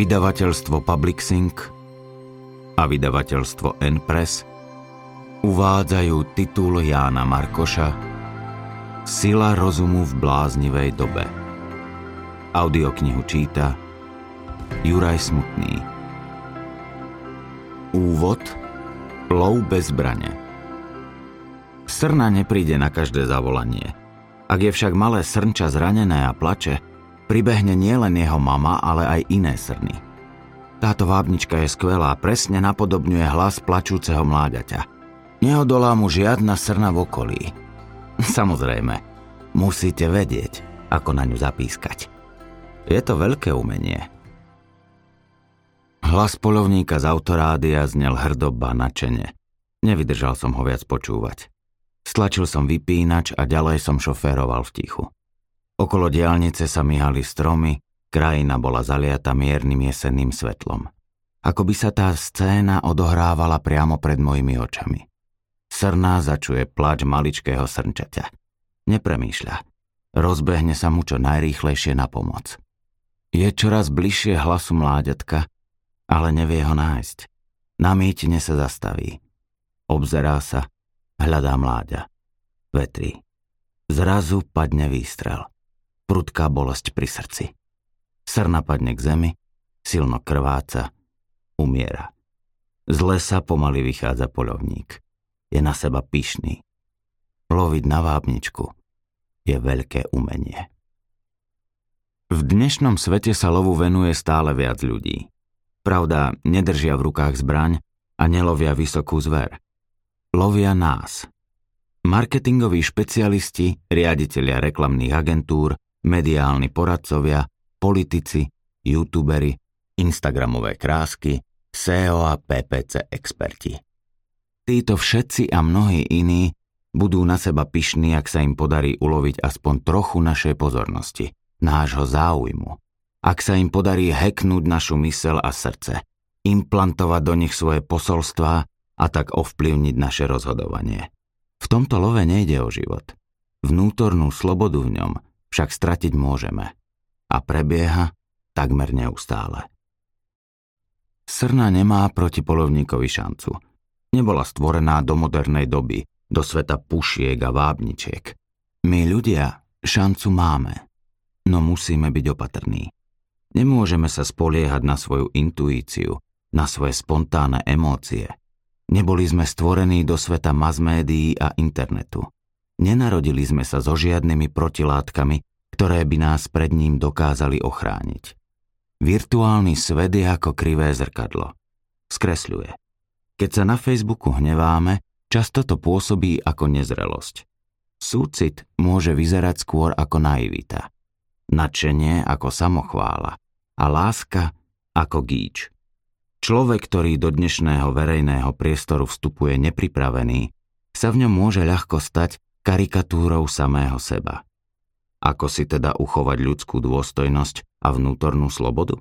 Vydavateľstvo Publixing a vydavateľstvo Enpress uvádzajú titul Jána Markoša Sila rozumu v bláznivej dobe. Audioknihu číta Juraj Smutný. Úvod Lov bez zbrane Srna nepríde na každé zavolanie. Ak je však malé srnča zranené a plače, pribehne nielen jeho mama, ale aj iné srny. Táto vábnička je skvelá, presne napodobňuje hlas plačúceho mláďaťa. Neodolá mu žiadna srna v okolí. Samozrejme, musíte vedieť, ako na ňu zapískať. Je to veľké umenie. Hlas polovníka z autorádia znel hrdoba načene. Nevydržal som ho viac počúvať. Stlačil som vypínač a ďalej som šoféroval v tichu. Okolo diálnice sa myhali stromy, krajina bola zaliata miernym jesenným svetlom. Ako by sa tá scéna odohrávala priamo pred mojimi očami. Srná začuje plač maličkého srnčaťa. Nepremýšľa. Rozbehne sa mu čo najrýchlejšie na pomoc. Je čoraz bližšie hlasu mláďatka, ale nevie ho nájsť. Na mýtine sa zastaví. Obzerá sa, hľadá mláďa. Vetrí. Zrazu padne výstrel prudká bolesť pri srdci. Srna padne k zemi, silno krváca, umiera. Z lesa pomaly vychádza polovník. Je na seba pyšný. Loviť na vábničku je veľké umenie. V dnešnom svete sa lovu venuje stále viac ľudí. Pravda, nedržia v rukách zbraň a nelovia vysokú zver. Lovia nás. Marketingoví špecialisti, riaditeľia reklamných agentúr, mediálni poradcovia, politici, youtuberi, instagramové krásky, SEO a PPC experti. Títo všetci a mnohí iní budú na seba pyšní, ak sa im podarí uloviť aspoň trochu našej pozornosti, nášho záujmu. Ak sa im podarí heknúť našu mysel a srdce, implantovať do nich svoje posolstvá a tak ovplyvniť naše rozhodovanie. V tomto love nejde o život. Vnútornú slobodu v ňom – však stratiť môžeme. A prebieha takmer neustále. Srna nemá proti polovníkovi šancu. Nebola stvorená do modernej doby, do sveta pušiek a vábničiek. My ľudia šancu máme, no musíme byť opatrní. Nemôžeme sa spoliehať na svoju intuíciu, na svoje spontánne emócie. Neboli sme stvorení do sveta mass médií a internetu. Nenarodili sme sa so žiadnymi protilátkami, ktoré by nás pred ním dokázali ochrániť. Virtuálny svet je ako krivé zrkadlo. Skresľuje. Keď sa na Facebooku hneváme, často to pôsobí ako nezrelosť. Súcit môže vyzerať skôr ako naivita. Nadšenie ako samochvála a láska ako gíč. Človek, ktorý do dnešného verejného priestoru vstupuje nepripravený, sa v ňom môže ľahko stať karikatúrou samého seba. Ako si teda uchovať ľudskú dôstojnosť a vnútornú slobodu?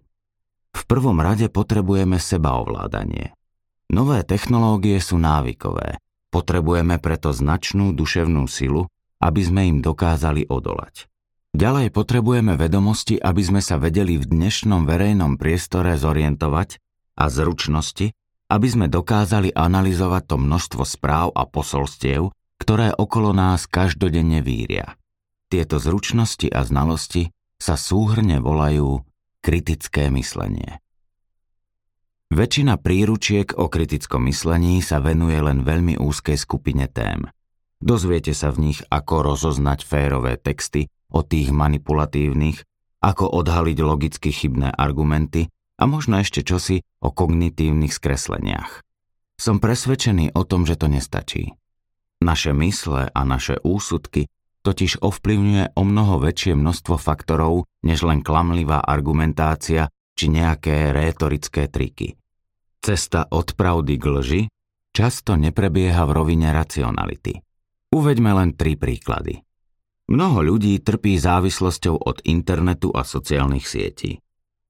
V prvom rade potrebujeme sebaovládanie. Nové technológie sú návykové. Potrebujeme preto značnú duševnú silu, aby sme im dokázali odolať. Ďalej potrebujeme vedomosti, aby sme sa vedeli v dnešnom verejnom priestore zorientovať a zručnosti, aby sme dokázali analyzovať to množstvo správ a posolstiev, ktoré okolo nás každodenne víria. Tieto zručnosti a znalosti sa súhrne volajú kritické myslenie. Väčšina príručiek o kritickom myslení sa venuje len veľmi úzkej skupine tém. Dozviete sa v nich, ako rozoznať férové texty od tých manipulatívnych, ako odhaliť logicky chybné argumenty a možno ešte čosi o kognitívnych skresleniach. Som presvedčený o tom, že to nestačí. Naše mysle a naše úsudky totiž ovplyvňuje o mnoho väčšie množstvo faktorov, než len klamlivá argumentácia či nejaké rétorické triky. Cesta od pravdy k lži často neprebieha v rovine racionality. Uveďme len tri príklady. Mnoho ľudí trpí závislosťou od internetu a sociálnych sietí.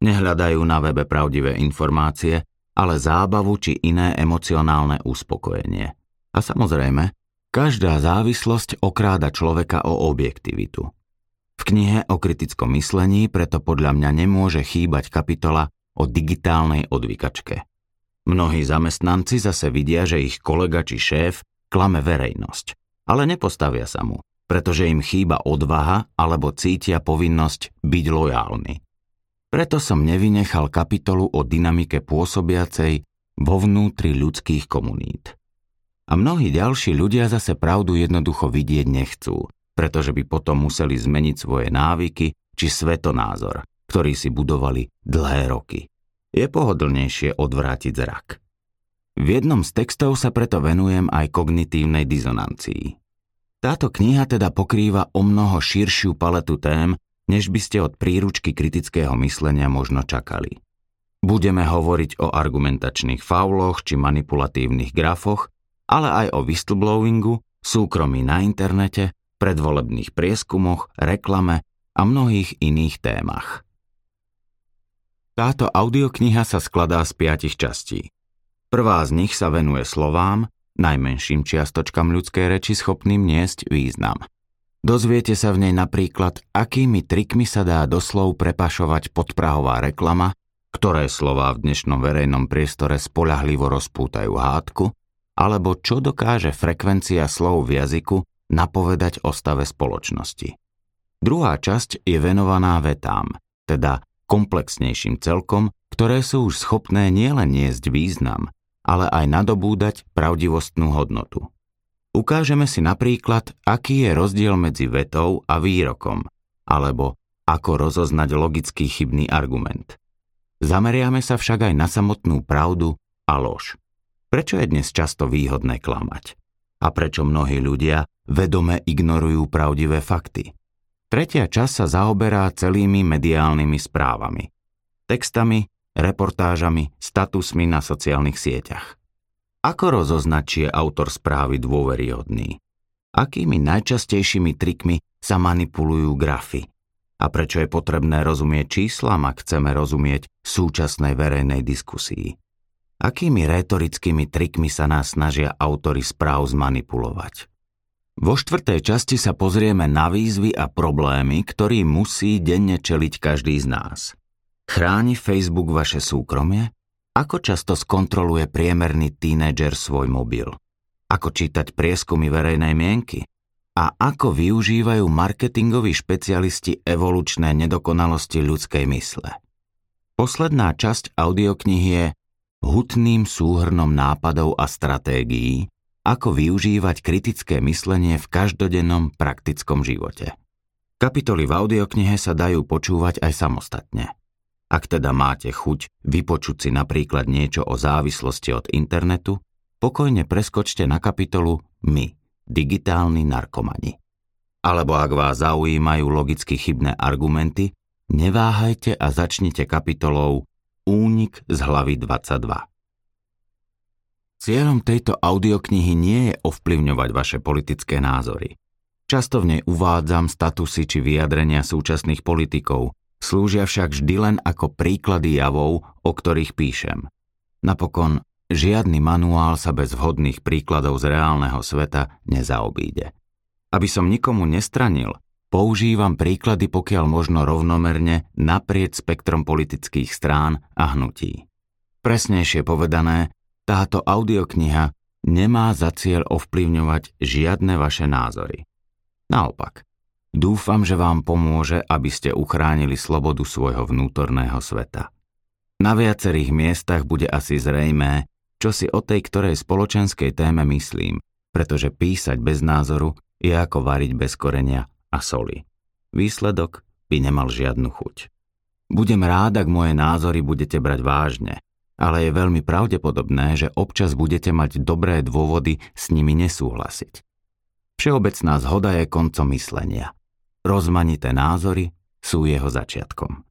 Nehľadajú na webe pravdivé informácie, ale zábavu či iné emocionálne uspokojenie. A samozrejme, Každá závislosť okráda človeka o objektivitu. V knihe o kritickom myslení preto podľa mňa nemôže chýbať kapitola o digitálnej odvykačke. Mnohí zamestnanci zase vidia, že ich kolega či šéf klame verejnosť, ale nepostavia sa mu, pretože im chýba odvaha alebo cítia povinnosť byť lojálny. Preto som nevynechal kapitolu o dynamike pôsobiacej vo vnútri ľudských komunít. A mnohí ďalší ľudia zase pravdu jednoducho vidieť nechcú, pretože by potom museli zmeniť svoje návyky či svetonázor, ktorý si budovali dlhé roky. Je pohodlnejšie odvrátiť zrak. V jednom z textov sa preto venujem aj kognitívnej dizonancii. Táto kniha teda pokrýva o mnoho širšiu paletu tém, než by ste od príručky kritického myslenia možno čakali. Budeme hovoriť o argumentačných fauloch či manipulatívnych grafoch, ale aj o whistleblowingu, súkromí na internete, predvolebných prieskumoch, reklame a mnohých iných témach. Táto audiokniha sa skladá z piatich častí. Prvá z nich sa venuje slovám, najmenším čiastočkám ľudskej reči schopným niesť význam – Dozviete sa v nej napríklad, akými trikmi sa dá doslov prepašovať podprahová reklama, ktoré slová v dnešnom verejnom priestore spolahlivo rozpútajú hádku, alebo čo dokáže frekvencia slov v jazyku napovedať o stave spoločnosti. Druhá časť je venovaná vetám, teda komplexnejším celkom, ktoré sú už schopné nielen niesť význam, ale aj nadobúdať pravdivostnú hodnotu. Ukážeme si napríklad, aký je rozdiel medzi vetou a výrokom, alebo ako rozoznať logický chybný argument. Zameriame sa však aj na samotnú pravdu a lož. Prečo je dnes často výhodné klamať? A prečo mnohí ľudia vedome ignorujú pravdivé fakty? Tretia časť sa zaoberá celými mediálnymi správami. Textami, reportážami, statusmi na sociálnych sieťach. Ako rozoznať, či je autor správy dôveryhodný? Akými najčastejšími trikmi sa manipulujú grafy? A prečo je potrebné rozumieť číslam, ak chceme rozumieť súčasnej verejnej diskusii? Akými rétorickými trikmi sa nás snažia autory správ zmanipulovať? Vo štvrtej časti sa pozrieme na výzvy a problémy, ktorým musí denne čeliť každý z nás. Chráni Facebook vaše súkromie? Ako často skontroluje priemerný tínedžer svoj mobil? Ako čítať prieskumy verejnej mienky? A ako využívajú marketingoví špecialisti evolučné nedokonalosti ľudskej mysle? Posledná časť audioknihy je hutným súhrnom nápadov a stratégií, ako využívať kritické myslenie v každodennom praktickom živote. Kapitoly v audioknihe sa dajú počúvať aj samostatne. Ak teda máte chuť vypočuť si napríklad niečo o závislosti od internetu, pokojne preskočte na kapitolu My, digitálni narkomani. Alebo ak vás zaujímajú logicky chybné argumenty, neváhajte a začnite kapitolou Únik z hlavy 22. Cieľom tejto audioknihy nie je ovplyvňovať vaše politické názory. Často v nej uvádzam statusy či vyjadrenia súčasných politikov, Slúžia však vždy len ako príklady javov, o ktorých píšem. Napokon, žiadny manuál sa bez vhodných príkladov z reálneho sveta nezaobíde. Aby som nikomu nestranil, používam príklady pokiaľ možno rovnomerne naprieč spektrom politických strán a hnutí. Presnejšie povedané, táto audiokniha nemá za cieľ ovplyvňovať žiadne vaše názory. Naopak, Dúfam, že vám pomôže, aby ste uchránili slobodu svojho vnútorného sveta. Na viacerých miestach bude asi zrejmé, čo si o tej ktorej spoločenskej téme myslím, pretože písať bez názoru je ako variť bez korenia a soli. Výsledok by nemal žiadnu chuť. Budem rád, ak moje názory budete brať vážne, ale je veľmi pravdepodobné, že občas budete mať dobré dôvody s nimi nesúhlasiť. Všeobecná zhoda je koncom myslenia. Rozmanité názory sú jeho začiatkom.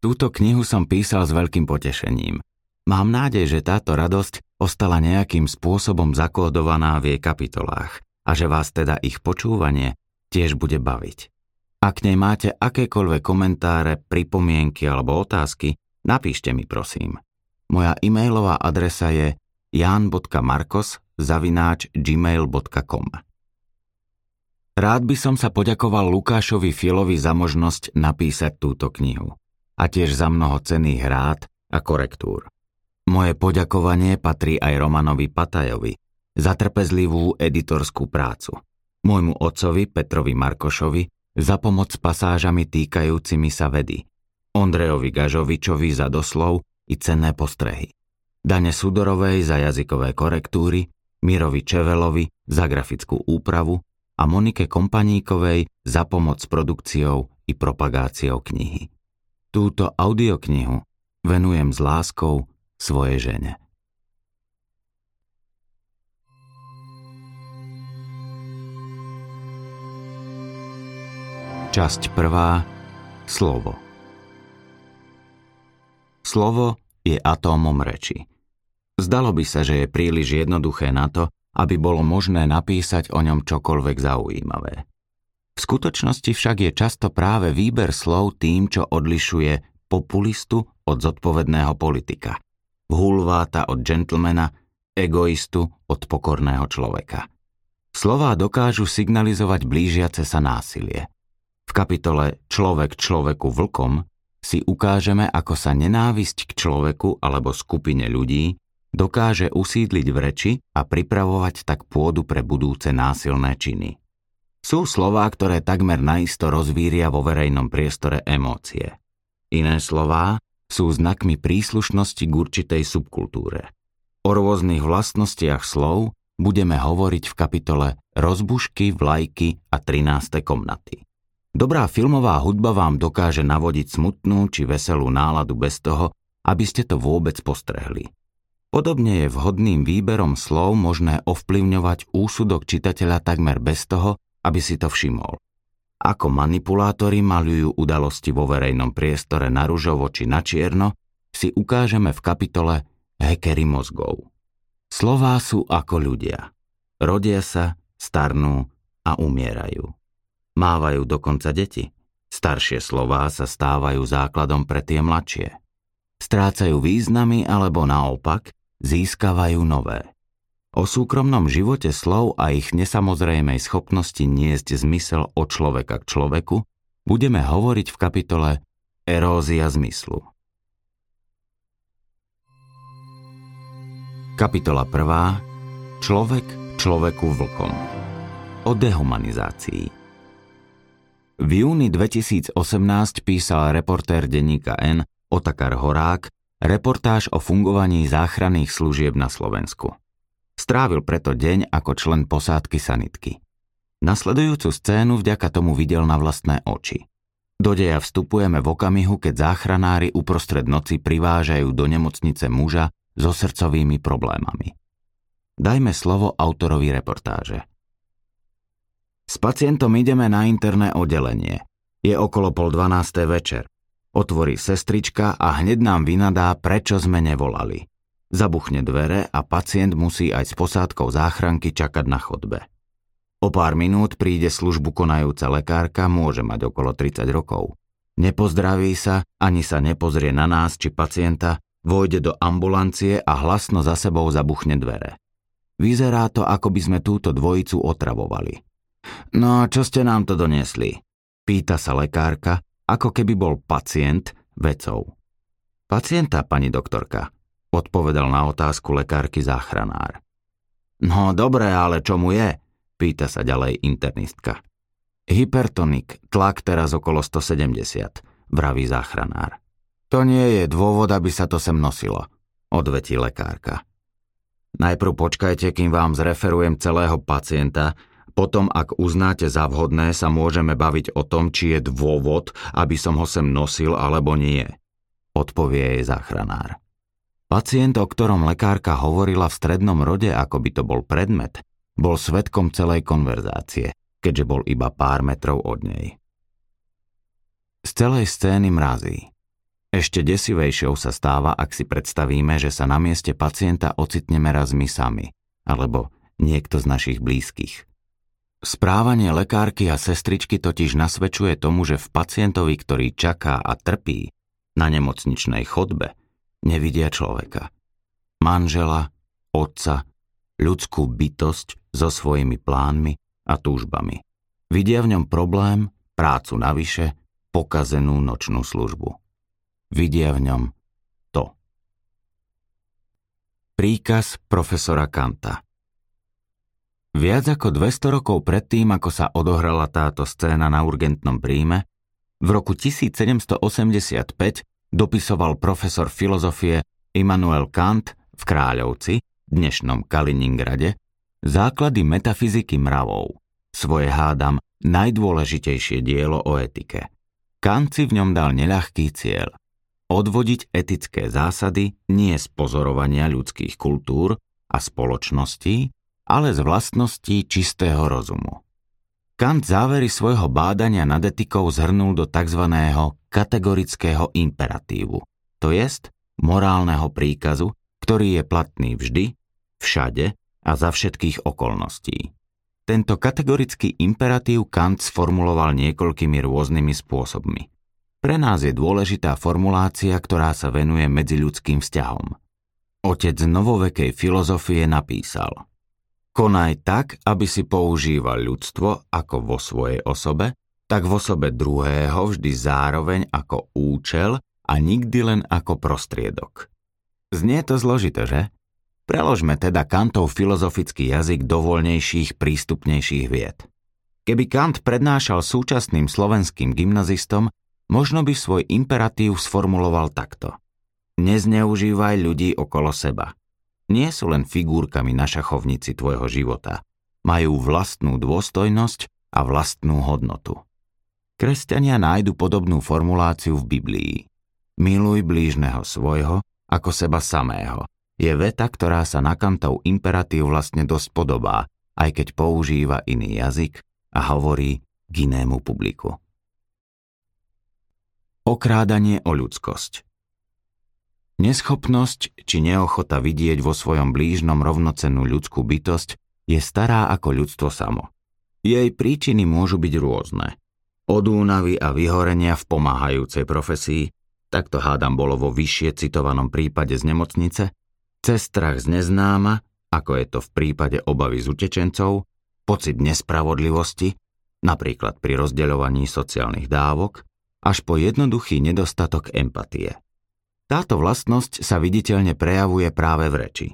Túto knihu som písal s veľkým potešením. Mám nádej, že táto radosť ostala nejakým spôsobom zakódovaná v jej kapitolách a že vás teda ich počúvanie tiež bude baviť. Ak nej máte akékoľvek komentáre, pripomienky alebo otázky, napíšte mi prosím. Moja e-mailová adresa je jan.markos zavináč gmail.com. Rád by som sa poďakoval Lukášovi Filovi za možnosť napísať túto knihu. A tiež za mnoho cených rád, a korektúr. Moje poďakovanie patrí aj Romanovi Patajovi za trpezlivú editorskú prácu. Môjmu otcovi Petrovi Markošovi za pomoc pasážami týkajúcimi sa vedy. Ondrejovi Gažovičovi za doslov i cenné postrehy. Dane Sudorovej za jazykové korektúry, Mirovi Čevelovi za grafickú úpravu a Monike Kompaníkovej za pomoc s produkciou i propagáciou knihy. Túto audioknihu venujem s láskou svojej žene. Časť prvá. Slovo. Slovo je atómom reči. Zdalo by sa, že je príliš jednoduché na to, aby bolo možné napísať o ňom čokoľvek zaujímavé. V skutočnosti však je často práve výber slov tým, čo odlišuje populistu od zodpovedného politika, hulváta od gentlemana, egoistu od pokorného človeka. Slová dokážu signalizovať blížiace sa násilie – v kapitole Človek človeku vlkom si ukážeme, ako sa nenávisť k človeku alebo skupine ľudí dokáže usídliť v reči a pripravovať tak pôdu pre budúce násilné činy. Sú slová, ktoré takmer naisto rozvíria vo verejnom priestore emócie. Iné slová sú znakmi príslušnosti k určitej subkultúre. O rôznych vlastnostiach slov budeme hovoriť v kapitole Rozbušky, vlajky a 13. komnaty. Dobrá filmová hudba vám dokáže navodiť smutnú či veselú náladu bez toho, aby ste to vôbec postrehli. Podobne je vhodným výberom slov možné ovplyvňovať úsudok čitateľa takmer bez toho, aby si to všimol. Ako manipulátori malujú udalosti vo verejnom priestore na ružovo či na čierno, si ukážeme v kapitole Hekery mozgov. Slová sú ako ľudia. Rodia sa, starnú a umierajú. Mávajú dokonca deti. Staršie slová sa stávajú základom pre tie mladšie. Strácajú významy alebo naopak získavajú nové. O súkromnom živote slov a ich nesamozrejmej schopnosti niesť zmysel od človeka k človeku budeme hovoriť v kapitole Erózia zmyslu. Kapitola 1. Človek človeku vlkom. O dehumanizácii. V júni 2018 písal reportér denníka N Otakar Horák reportáž o fungovaní záchranných služieb na Slovensku. Strávil preto deň ako člen posádky sanitky. Nasledujúcu scénu vďaka tomu videl na vlastné oči. Do deja vstupujeme v okamihu, keď záchranári uprostred noci privážajú do nemocnice muža so srdcovými problémami. Dajme slovo autorovi reportáže. S pacientom ideme na interné oddelenie. Je okolo pol dvanáste večer. Otvorí sestrička a hneď nám vynadá, prečo sme nevolali. Zabuchne dvere a pacient musí aj s posádkou záchranky čakať na chodbe. O pár minút príde službu konajúca lekárka, môže mať okolo 30 rokov. Nepozdraví sa, ani sa nepozrie na nás či pacienta, vojde do ambulancie a hlasno za sebou zabuchne dvere. Vyzerá to, ako by sme túto dvojicu otravovali. No, čo ste nám to doniesli? Pýta sa lekárka, ako keby bol pacient vecou. Pacienta, pani doktorka, odpovedal na otázku lekárky záchranár. No dobre, ale čo mu je? Pýta sa ďalej internistka. Hypertonik, tlak teraz okolo 170, vraví záchranár. To nie je dôvod, aby sa to sem nosilo, odvetí lekárka. Najprv počkajte, kým vám zreferujem celého pacienta potom, ak uznáte za vhodné, sa môžeme baviť o tom, či je dôvod, aby som ho sem nosil alebo nie, odpovie jej záchranár. Pacient, o ktorom lekárka hovorila v strednom rode, ako by to bol predmet, bol svetkom celej konverzácie, keďže bol iba pár metrov od nej. Z celej scény mrazí. Ešte desivejšou sa stáva, ak si predstavíme, že sa na mieste pacienta ocitneme raz my sami, alebo niekto z našich blízkych. Správanie lekárky a sestričky totiž nasvedčuje tomu, že v pacientovi, ktorý čaká a trpí na nemocničnej chodbe, nevidia človeka. Manžela, otca, ľudskú bytosť so svojimi plánmi a túžbami. Vidia v ňom problém, prácu navyše, pokazenú nočnú službu. Vidia v ňom to. príkaz profesora Kanta Viac ako 200 rokov predtým, ako sa odohrala táto scéna na urgentnom príjme, v roku 1785 dopisoval profesor filozofie Immanuel Kant v Kráľovci, dnešnom Kaliningrade, základy metafyziky mravov, svoje hádam najdôležitejšie dielo o etike. Kant si v ňom dal neľahký cieľ – odvodiť etické zásady nie z pozorovania ľudských kultúr a spoločností, ale z vlastností čistého rozumu. Kant závery svojho bádania nad etikou zhrnul do tzv. kategorického imperatívu, to jest morálneho príkazu, ktorý je platný vždy, všade a za všetkých okolností. Tento kategorický imperatív Kant sformuloval niekoľkými rôznymi spôsobmi. Pre nás je dôležitá formulácia, ktorá sa venuje medziľudským vzťahom. Otec novovekej filozofie napísal Konaj tak, aby si používal ľudstvo ako vo svojej osobe, tak v osobe druhého vždy zároveň ako účel a nikdy len ako prostriedok. Znie to zložité, že? Preložme teda Kantov filozofický jazyk do voľnejších, prístupnejších vied. Keby Kant prednášal súčasným slovenským gymnazistom, Možno by svoj imperatív sformuloval takto. Nezneužívaj ľudí okolo seba. Nie sú len figúrkami na šachovnici tvojho života. Majú vlastnú dôstojnosť a vlastnú hodnotu. Kresťania nájdu podobnú formuláciu v Biblii. Miluj blížneho svojho ako seba samého. Je veta, ktorá sa na Kantov imperatív vlastne dosť podobá, aj keď používa iný jazyk a hovorí k inému publiku. Okrádanie o ľudskosť Neschopnosť či neochota vidieť vo svojom blížnom rovnocennú ľudskú bytosť je stará ako ľudstvo samo. Jej príčiny môžu byť rôzne. Od únavy a vyhorenia v pomáhajúcej profesii, takto hádam bolo vo vyššie citovanom prípade z nemocnice, cez strach z neznáma, ako je to v prípade obavy z utečencov, pocit nespravodlivosti, napríklad pri rozdeľovaní sociálnych dávok, až po jednoduchý nedostatok empatie. Táto vlastnosť sa viditeľne prejavuje práve v reči.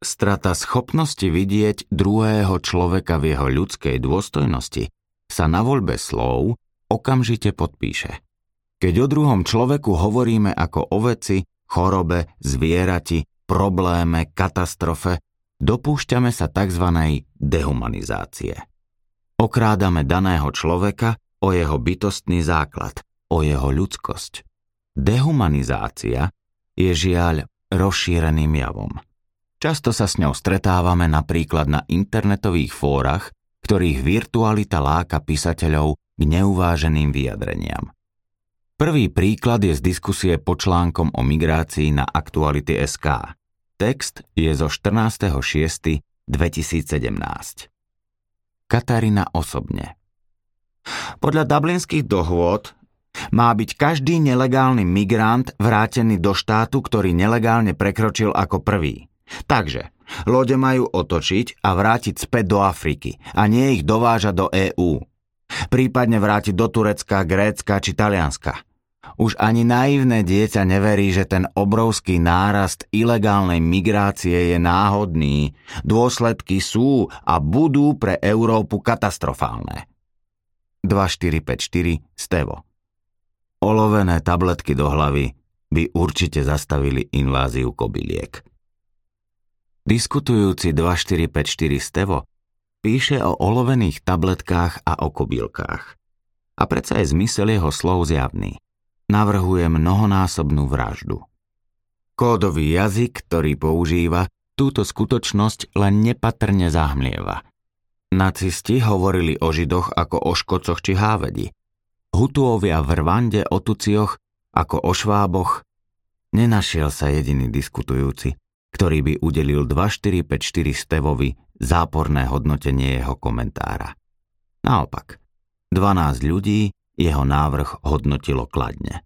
Strata schopnosti vidieť druhého človeka v jeho ľudskej dôstojnosti sa na voľbe slov okamžite podpíše. Keď o druhom človeku hovoríme ako o veci, chorobe, zvierati, probléme, katastrofe, dopúšťame sa tzv. dehumanizácie. Okrádame daného človeka o jeho bytostný základ, o jeho ľudskosť. Dehumanizácia je žiaľ rozšíreným javom. Často sa s ňou stretávame napríklad na internetových fórach, ktorých virtualita láka písateľov k neuváženým vyjadreniam. Prvý príklad je z diskusie po článkom o migrácii na Aktuality SK. Text je zo 14.6.2017. Katarína osobne podľa dublinských dohôd má byť každý nelegálny migrant vrátený do štátu, ktorý nelegálne prekročil ako prvý. Takže, lode majú otočiť a vrátiť späť do Afriky a nie ich dovážať do EÚ. Prípadne vrátiť do Turecka, Grécka či Talianska. Už ani naivné dieťa neverí, že ten obrovský nárast ilegálnej migrácie je náhodný. Dôsledky sú a budú pre Európu katastrofálne. 2454 Stevo. Olovené tabletky do hlavy by určite zastavili inváziu kobyliek. Diskutujúci 2454 Stevo píše o olovených tabletkách a o kobylkách. A predsa je zmysel jeho slov zjavný. Navrhuje mnohonásobnú vraždu. Kódový jazyk, ktorý používa, túto skutočnosť len nepatrne zahmlieva – Nacisti hovorili o Židoch ako o Škococh či Hávedi. Hutuovia v Rwande o Tucioch ako o Šváboch. Nenašiel sa jediný diskutujúci, ktorý by udelil 2454 Stevovi záporné hodnotenie jeho komentára. Naopak, 12 ľudí jeho návrh hodnotilo kladne.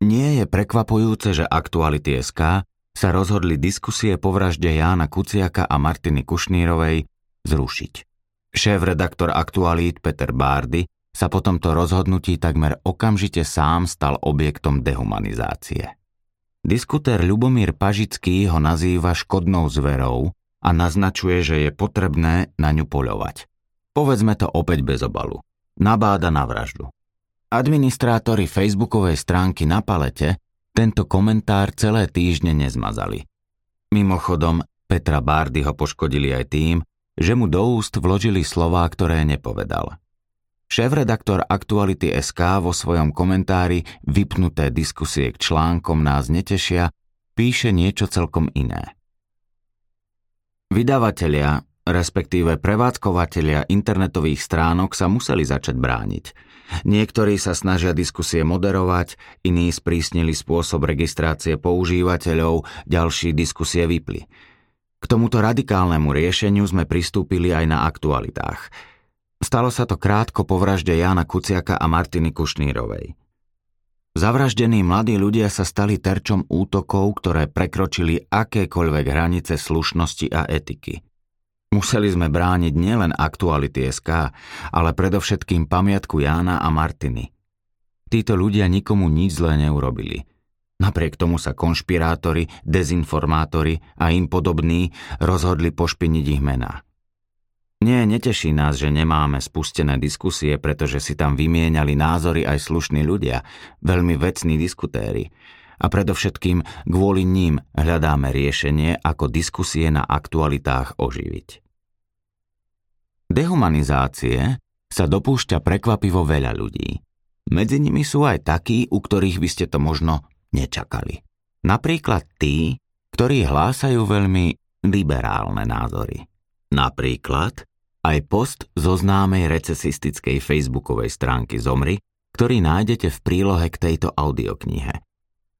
Nie je prekvapujúce, že Aktuality SK sa rozhodli diskusie po vražde Jána Kuciaka a Martiny Kušnírovej zrušiť. Šéf-redaktor aktualít Peter Bárdy sa po tomto rozhodnutí takmer okamžite sám stal objektom dehumanizácie. Diskutér Ľubomír Pažický ho nazýva škodnou zverou a naznačuje, že je potrebné na ňu poľovať. Povedzme to opäť bez obalu. Nabáda na vraždu. Administrátori facebookovej stránky na palete tento komentár celé týždne nezmazali. Mimochodom, Petra Bárdy ho poškodili aj tým, že mu do úst vložili slová, ktoré nepovedal. Šéf-redaktor Aktuality SK vo svojom komentári vypnuté diskusie k článkom nás netešia, píše niečo celkom iné. Vydavatelia, respektíve prevádzkovateľia internetových stránok sa museli začať brániť. Niektorí sa snažia diskusie moderovať, iní sprísnili spôsob registrácie používateľov, ďalší diskusie vypli. K tomuto radikálnemu riešeniu sme pristúpili aj na aktualitách – Stalo sa to krátko po vražde Jána Kuciaka a Martiny Kušnírovej. Zavraždení mladí ľudia sa stali terčom útokov, ktoré prekročili akékoľvek hranice slušnosti a etiky. Museli sme brániť nielen aktuality SK, ale predovšetkým pamiatku Jána a Martiny. Títo ľudia nikomu nič zlé neurobili. Napriek tomu sa konšpirátori, dezinformátori a im podobní rozhodli pošpiniť ich mená. Nie, neteší nás, že nemáme spustené diskusie, pretože si tam vymieniali názory aj slušní ľudia, veľmi vecní diskutéri. A predovšetkým kvôli ním hľadáme riešenie, ako diskusie na aktualitách oživiť. Dehumanizácie sa dopúšťa prekvapivo veľa ľudí. Medzi nimi sú aj takí, u ktorých by ste to možno nečakali. Napríklad tí, ktorí hlásajú veľmi liberálne názory. Napríklad aj post zo známej recesistickej facebookovej stránky Zomri, ktorý nájdete v prílohe k tejto audioknihe.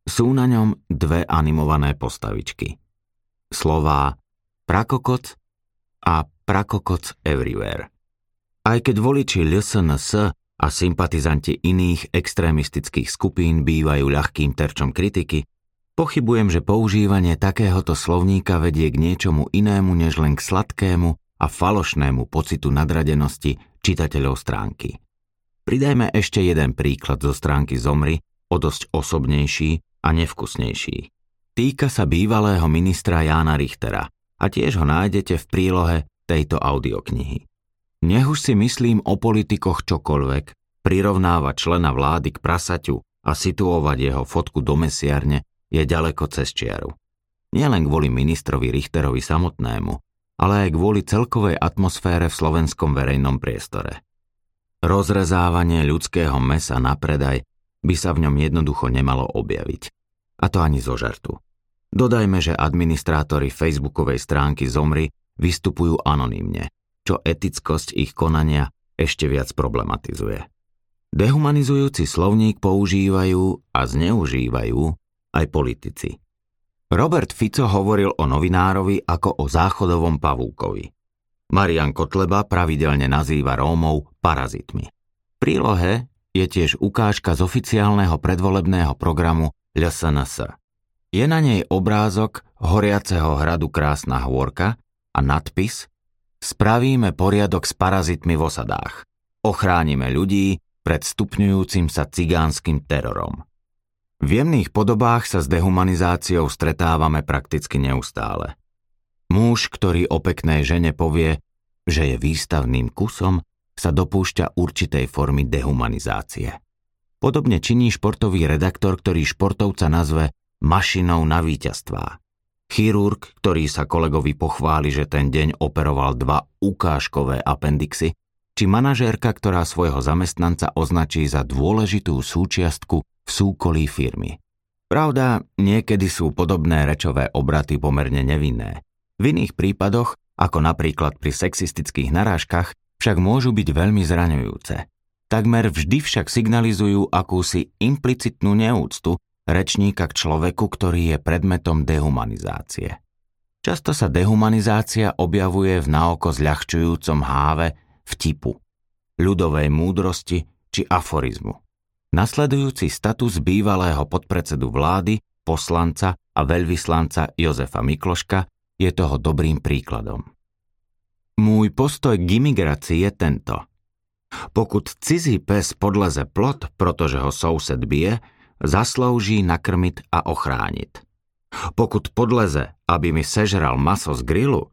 Sú na ňom dve animované postavičky. Slová prakokoc a prakokoc everywhere. Aj keď voliči LSNS a sympatizanti iných extrémistických skupín bývajú ľahkým terčom kritiky, Pochybujem, že používanie takéhoto slovníka vedie k niečomu inému než len k sladkému a falošnému pocitu nadradenosti čitateľov stránky. Pridajme ešte jeden príklad zo stránky Zomry, o dosť osobnejší a nevkusnejší. Týka sa bývalého ministra Jána Richtera a tiež ho nájdete v prílohe tejto audioknihy. Nech už si myslím o politikoch čokoľvek, prirovnávať člena vlády k prasaťu a situovať jeho fotku do mesiarne je ďaleko cez čiaru. Nielen kvôli ministrovi Richterovi samotnému, ale aj kvôli celkovej atmosfére v slovenskom verejnom priestore. Rozrezávanie ľudského mesa na predaj by sa v ňom jednoducho nemalo objaviť. A to ani zo žartu. Dodajme, že administrátori facebookovej stránky Zomri vystupujú anonymne, čo etickosť ich konania ešte viac problematizuje. Dehumanizujúci slovník používajú a zneužívajú aj politici. Robert Fico hovoril o novinárovi ako o záchodovom pavúkovi. Marian Kotleba pravidelne nazýva Rómov parazitmi. V prílohe je tiež ukážka z oficiálneho predvolebného programu LSNS. Je na nej obrázok horiaceho hradu Krásna hôrka a nadpis Spravíme poriadok s parazitmi v osadách. Ochránime ľudí pred stupňujúcim sa cigánskym terorom. V jemných podobách sa s dehumanizáciou stretávame prakticky neustále. Muž, ktorý o peknej žene povie, že je výstavným kusom, sa dopúšťa určitej formy dehumanizácie. Podobne činí športový redaktor, ktorý športovca nazve mašinou na víťazstvá. Chirurg, ktorý sa kolegovi pochváli, že ten deň operoval dva ukážkové appendixy, či manažérka, ktorá svojho zamestnanca označí za dôležitú súčiastku v súkolí firmy. Pravda, niekedy sú podobné rečové obraty pomerne nevinné. V iných prípadoch, ako napríklad pri sexistických narážkach, však môžu byť veľmi zraňujúce. Takmer vždy však signalizujú akúsi implicitnú neúctu rečníka k človeku, ktorý je predmetom dehumanizácie. Často sa dehumanizácia objavuje v naoko zľahčujúcom háve vtipu, ľudovej múdrosti či aforizmu. Nasledujúci status bývalého podpredsedu vlády, poslanca a veľvyslanca Jozefa Mikloška je toho dobrým príkladom. Môj postoj k imigrácii je tento. Pokud cizí pes podleze plot, protože ho soused bije, zaslouží nakrmit a ochránit. Pokud podleze, aby mi sežral maso z grilu,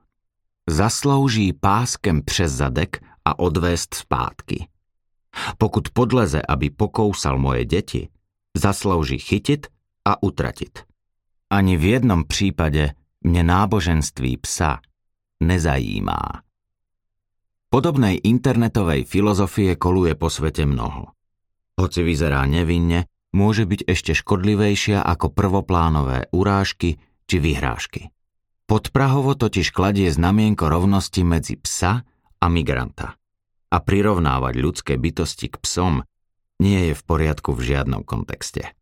zaslouží páskem přes zadek a odvést zpátky. Pokud podleze, aby pokousal moje deti, zaslouží chytit a utratit. Ani v jednom případe mne náboženství psa nezajímá. Podobnej internetovej filozofie koluje po svete mnoho. Hoci vyzerá nevinne, môže byť ešte škodlivejšia ako prvoplánové urážky či vyhrážky. Podprahovo totiž kladie znamienko rovnosti medzi psa a migranta. A prirovnávať ľudské bytosti k psom nie je v poriadku v žiadnom kontexte.